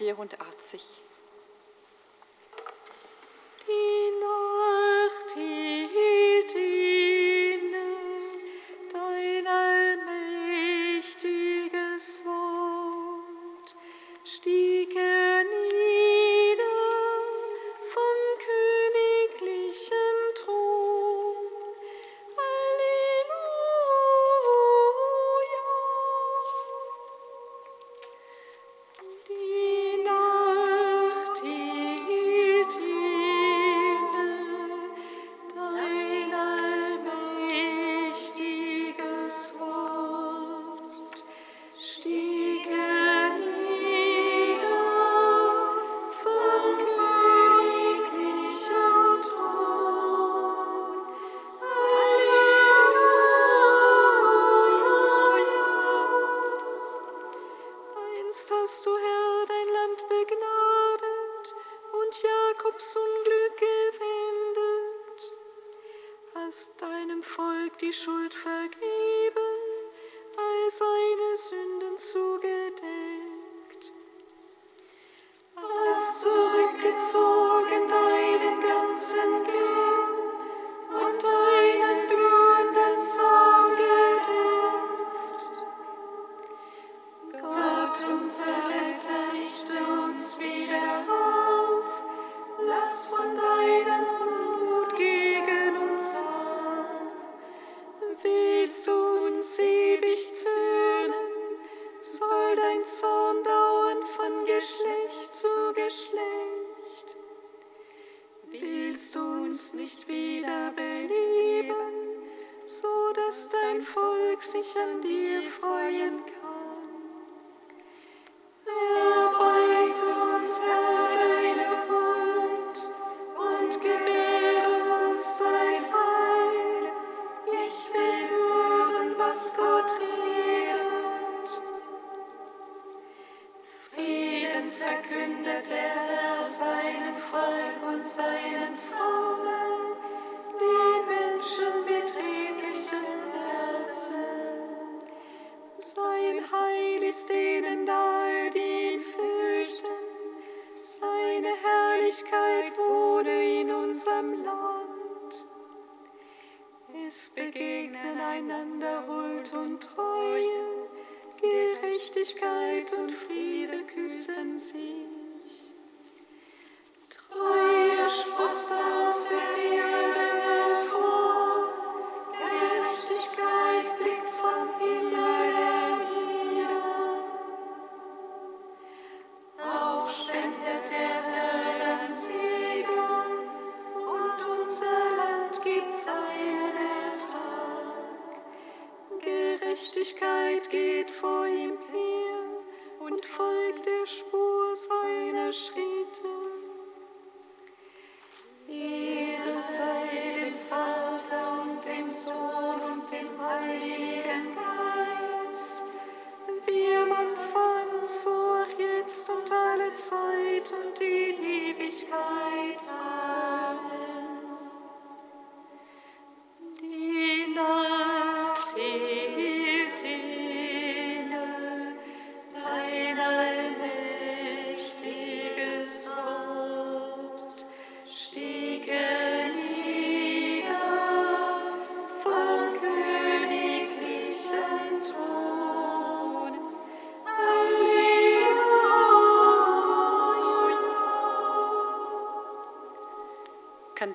84. Gerechtigkeit geht vor ihm her und folgt der Spur seiner Schritte.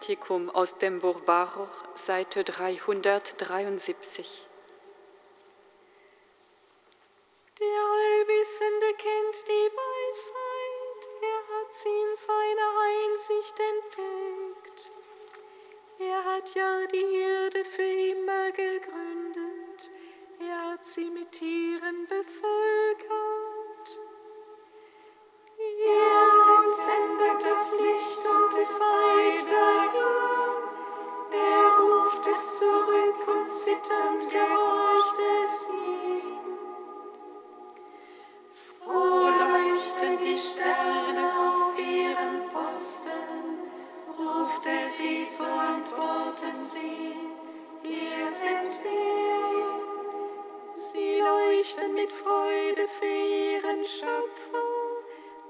Kantikum aus dem Buch Baruch, Seite 373. Der Allwissende kennt die Weisheit, er hat sie in seiner Einsicht entdeckt. Er hat ja die Erde für immer gegründet, er hat sie mit Tieren bevölkert. Er entsendet das Licht und die Zeit zurück und zitternd gehorcht es. Froh leuchten die Sterne auf ihren Posten, ruft es sie, so antworten sie, hier sind wir. Sie leuchten mit Freude für ihren Schöpfer,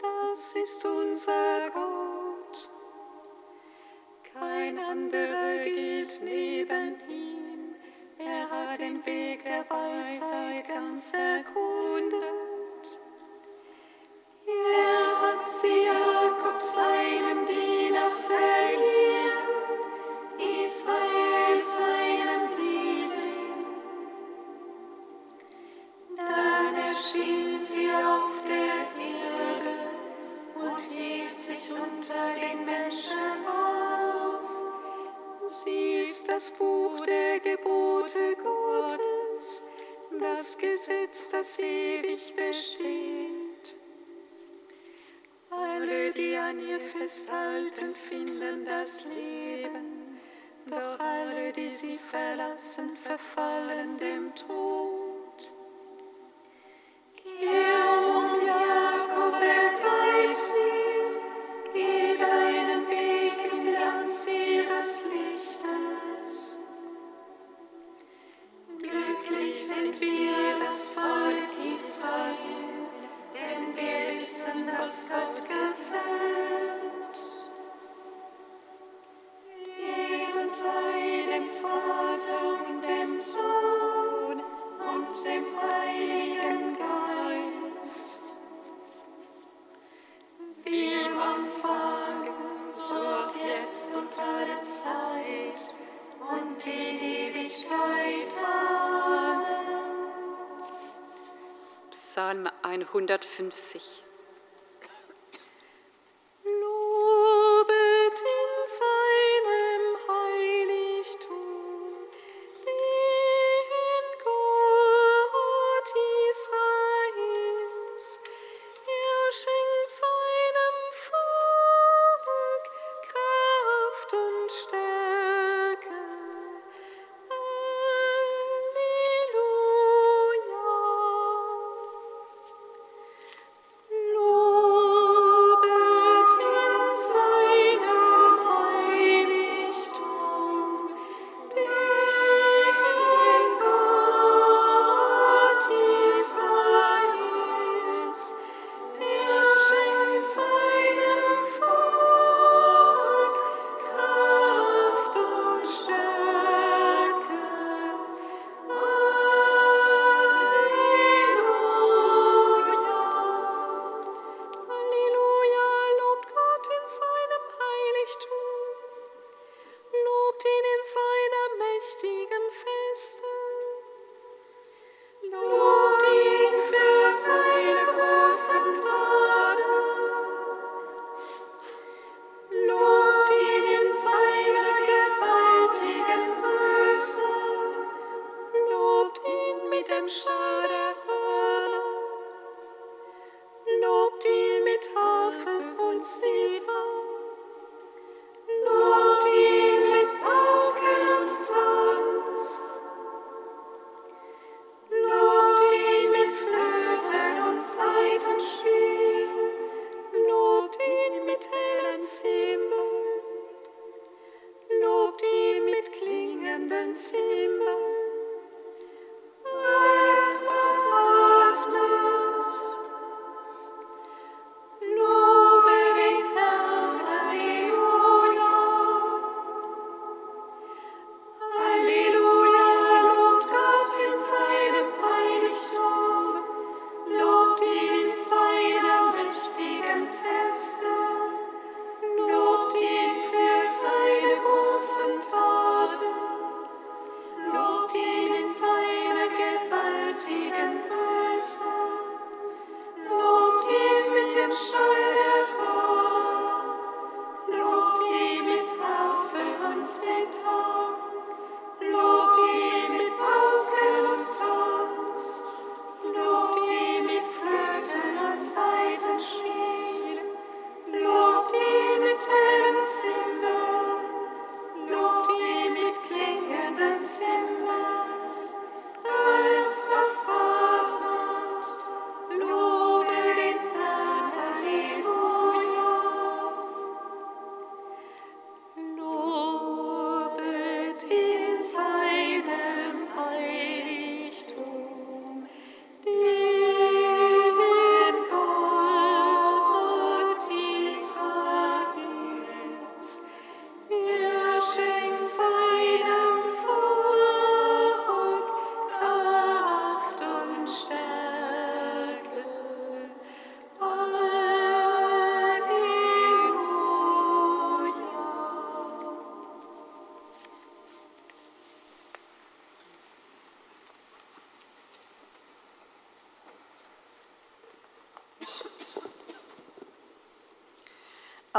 das ist unser Gott. Kein anderer gilt neben ihm. Er hat den Weg der Weisheit ganz erkundet. Er hat sie Jakob seinem Diener verliehen, Israel seinem Liebling. Dann erschien sie das Buch der Gebote Gottes, das Gesetz, das ewig besteht. Alle, die an ihr festhalten, finden das Leben, doch alle, die sie verlassen, verfallen dem Tod. livre-se. Segen.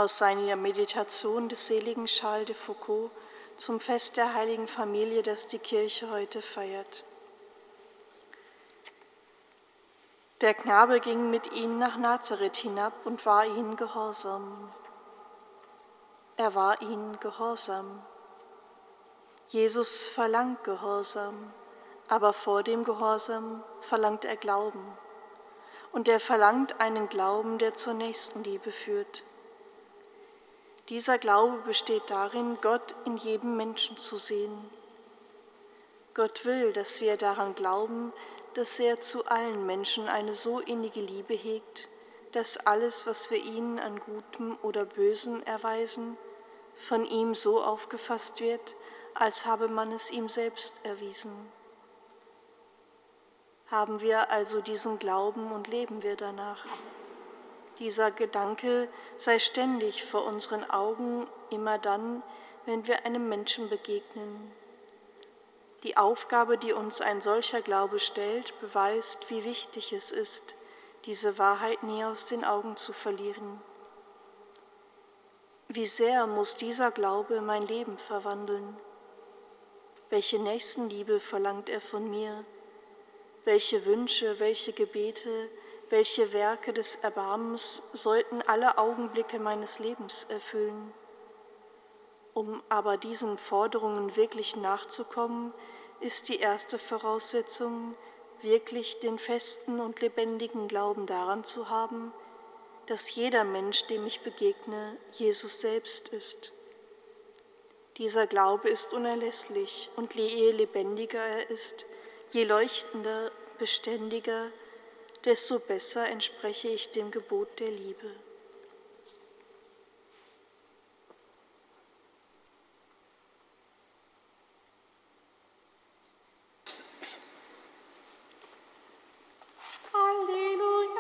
Aus seiner Meditation des seligen Charles de Foucault zum Fest der heiligen Familie, das die Kirche heute feiert. Der Knabe ging mit ihnen nach Nazareth hinab und war ihnen gehorsam. Er war ihnen gehorsam. Jesus verlangt Gehorsam, aber vor dem Gehorsam verlangt er Glauben. Und er verlangt einen Glauben, der zur Nächstenliebe führt. Dieser Glaube besteht darin, Gott in jedem Menschen zu sehen. Gott will, dass wir daran glauben, dass er zu allen Menschen eine so innige Liebe hegt, dass alles, was wir ihnen an Gutem oder Bösen erweisen, von ihm so aufgefasst wird, als habe man es ihm selbst erwiesen. Haben wir also diesen Glauben und leben wir danach? Dieser Gedanke sei ständig vor unseren Augen, immer dann, wenn wir einem Menschen begegnen. Die Aufgabe, die uns ein solcher Glaube stellt, beweist, wie wichtig es ist, diese Wahrheit nie aus den Augen zu verlieren. Wie sehr muss dieser Glaube mein Leben verwandeln? Welche Nächstenliebe verlangt er von mir? Welche Wünsche, welche Gebete, welche Werke des Erbarmens sollten alle Augenblicke meines Lebens erfüllen? Um aber diesen Forderungen wirklich nachzukommen, ist die erste Voraussetzung, wirklich den festen und lebendigen Glauben daran zu haben, dass jeder Mensch, dem ich begegne, Jesus selbst ist. Dieser Glaube ist unerlässlich und je lebendiger er ist, je leuchtender, beständiger, desto besser entspreche ich dem Gebot der Liebe. Alleluia.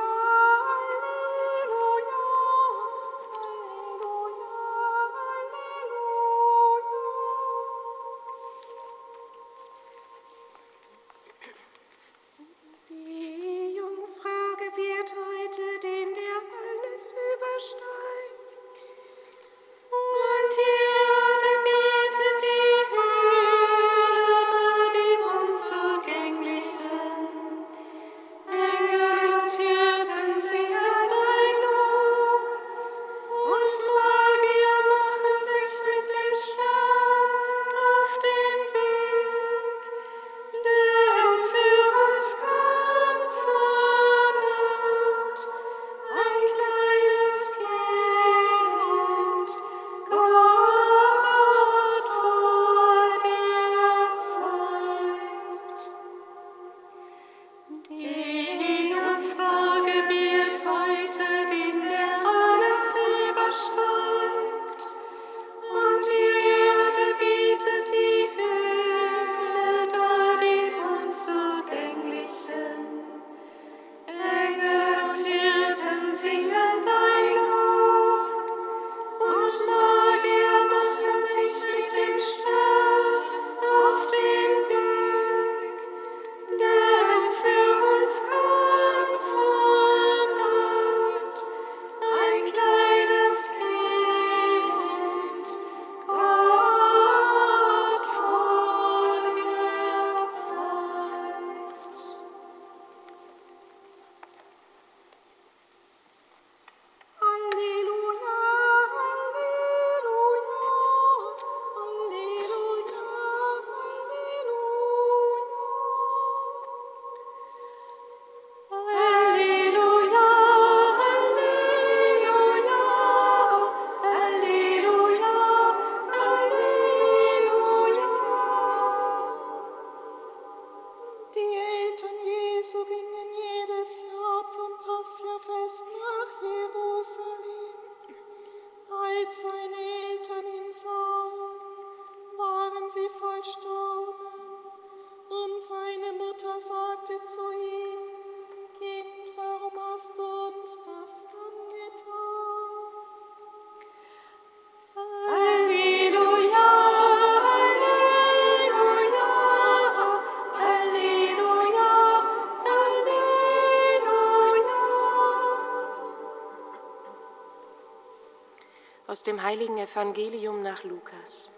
Dem heiligen Evangelium nach Lukas.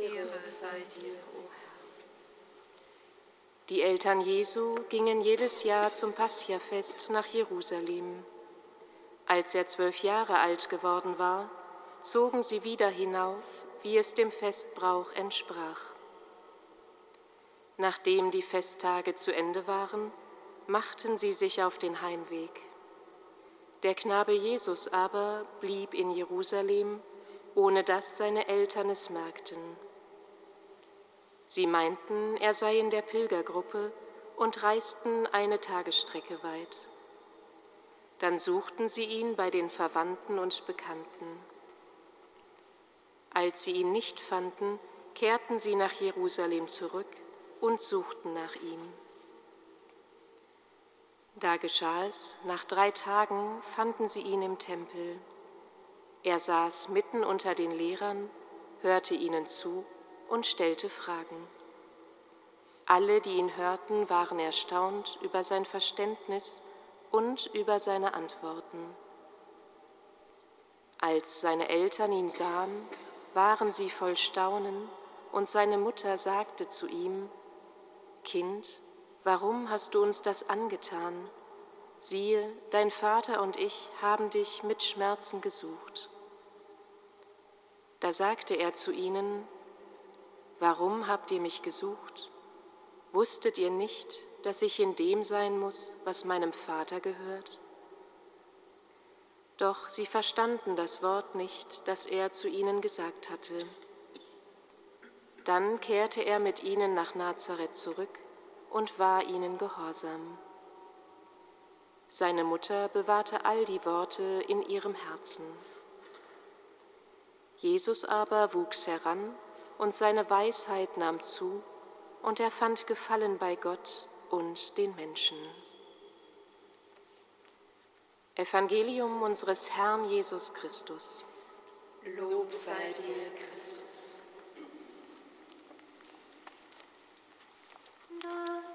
Ehre sei dir, o Herr. Die Eltern Jesu gingen jedes Jahr zum Passiafest nach Jerusalem. Als er zwölf Jahre alt geworden war, zogen sie wieder hinauf, wie es dem Festbrauch entsprach. Nachdem die Festtage zu Ende waren, machten sie sich auf den Heimweg. Der Knabe Jesus aber blieb in Jerusalem, ohne dass seine Eltern es merkten. Sie meinten, er sei in der Pilgergruppe und reisten eine Tagesstrecke weit. Dann suchten sie ihn bei den Verwandten und Bekannten. Als sie ihn nicht fanden, kehrten sie nach Jerusalem zurück und suchten nach ihm. Da geschah es, nach drei Tagen fanden sie ihn im Tempel. Er saß mitten unter den Lehrern, hörte ihnen zu und stellte Fragen. Alle, die ihn hörten, waren erstaunt über sein Verständnis und über seine Antworten. Als seine Eltern ihn sahen, waren sie voll Staunen, und seine Mutter sagte zu ihm, Kind, warum hast du uns das angetan? Siehe, dein Vater und ich haben dich mit Schmerzen gesucht. Da sagte er zu ihnen, Warum habt ihr mich gesucht? Wusstet ihr nicht, dass ich in dem sein muss, was meinem Vater gehört? Doch sie verstanden das Wort nicht, das er zu ihnen gesagt hatte. Dann kehrte er mit ihnen nach Nazareth zurück und war ihnen gehorsam. Seine Mutter bewahrte all die Worte in ihrem Herzen. Jesus aber wuchs heran und seine Weisheit nahm zu und er fand Gefallen bei Gott und den Menschen. Evangelium unseres Herrn Jesus Christus. Lob sei dir, Christus. No.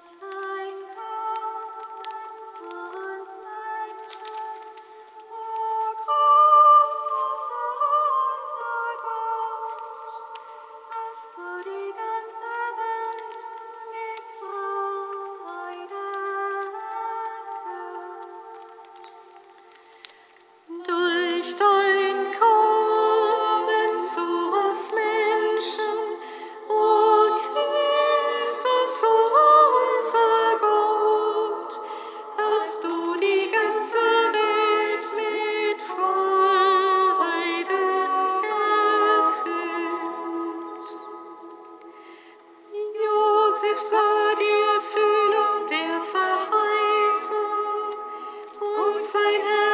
sein Herz.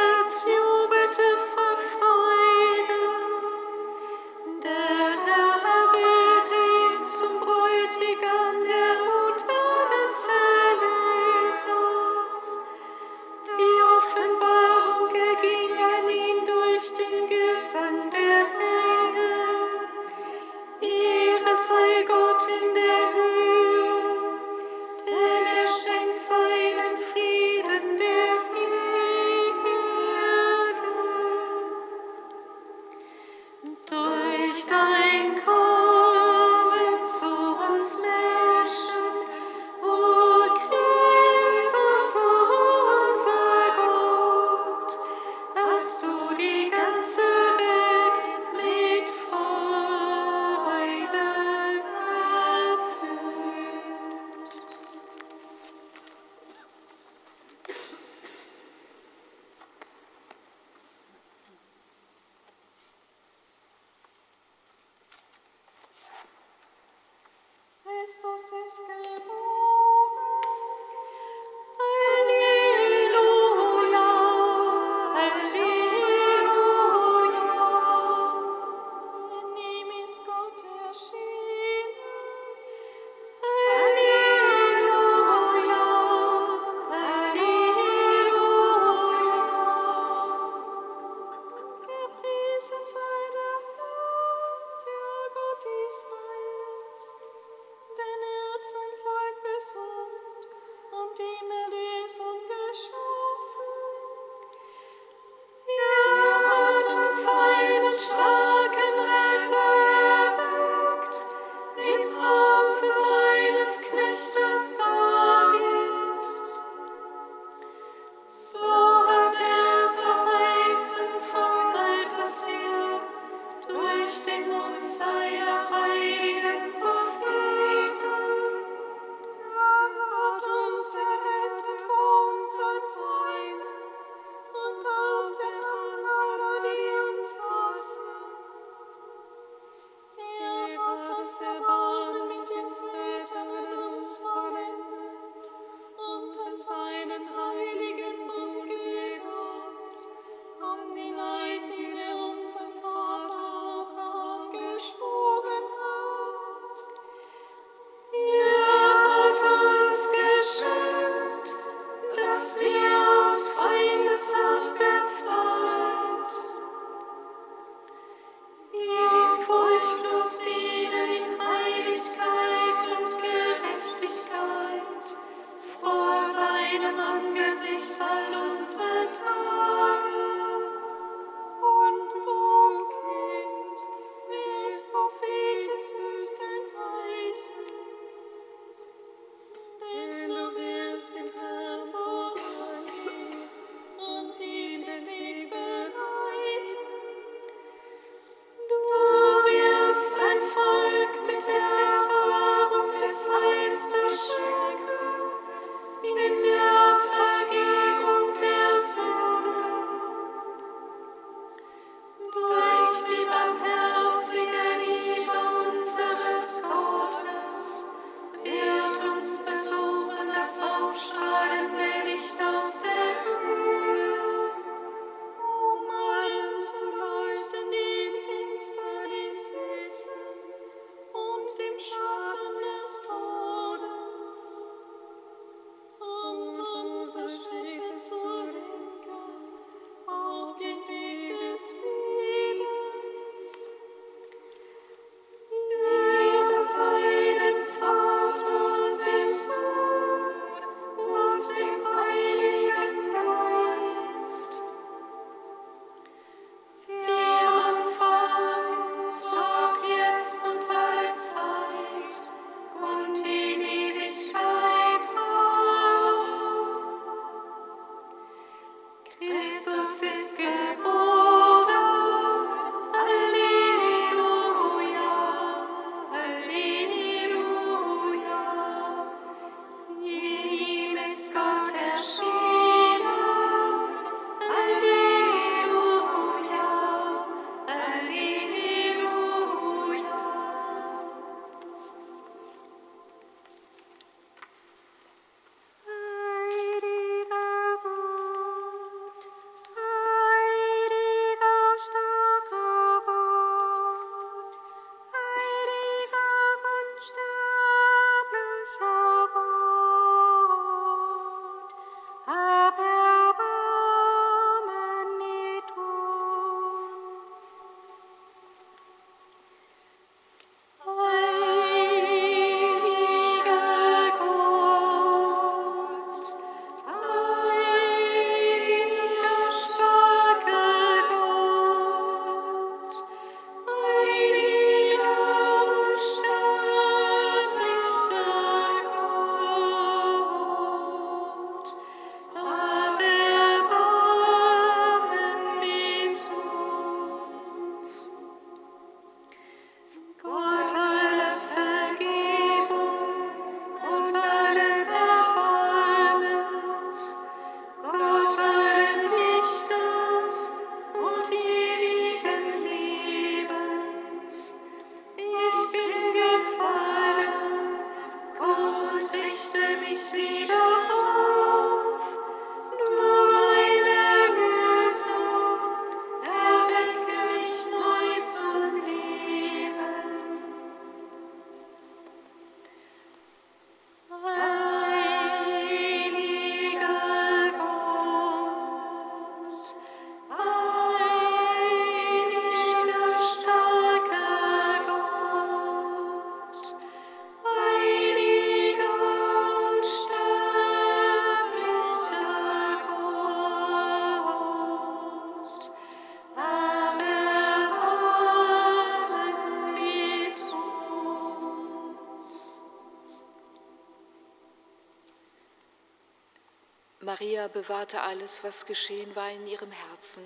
Maria bewahrte alles, was geschehen war in ihrem Herzen.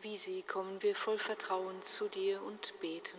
Wie sie kommen wir voll Vertrauen zu dir und beten.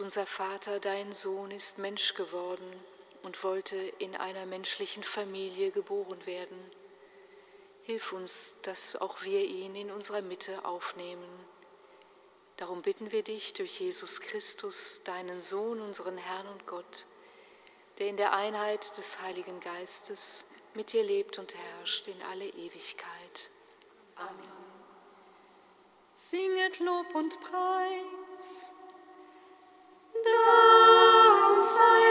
Unser Vater, dein Sohn, ist Mensch geworden und wollte in einer menschlichen Familie geboren werden. Hilf uns, dass auch wir ihn in unserer Mitte aufnehmen. Darum bitten wir dich durch Jesus Christus, deinen Sohn, unseren Herrn und Gott, der in der Einheit des Heiligen Geistes mit dir lebt und herrscht in alle Ewigkeit. Amen. Singet Lob und Preis. Dank sei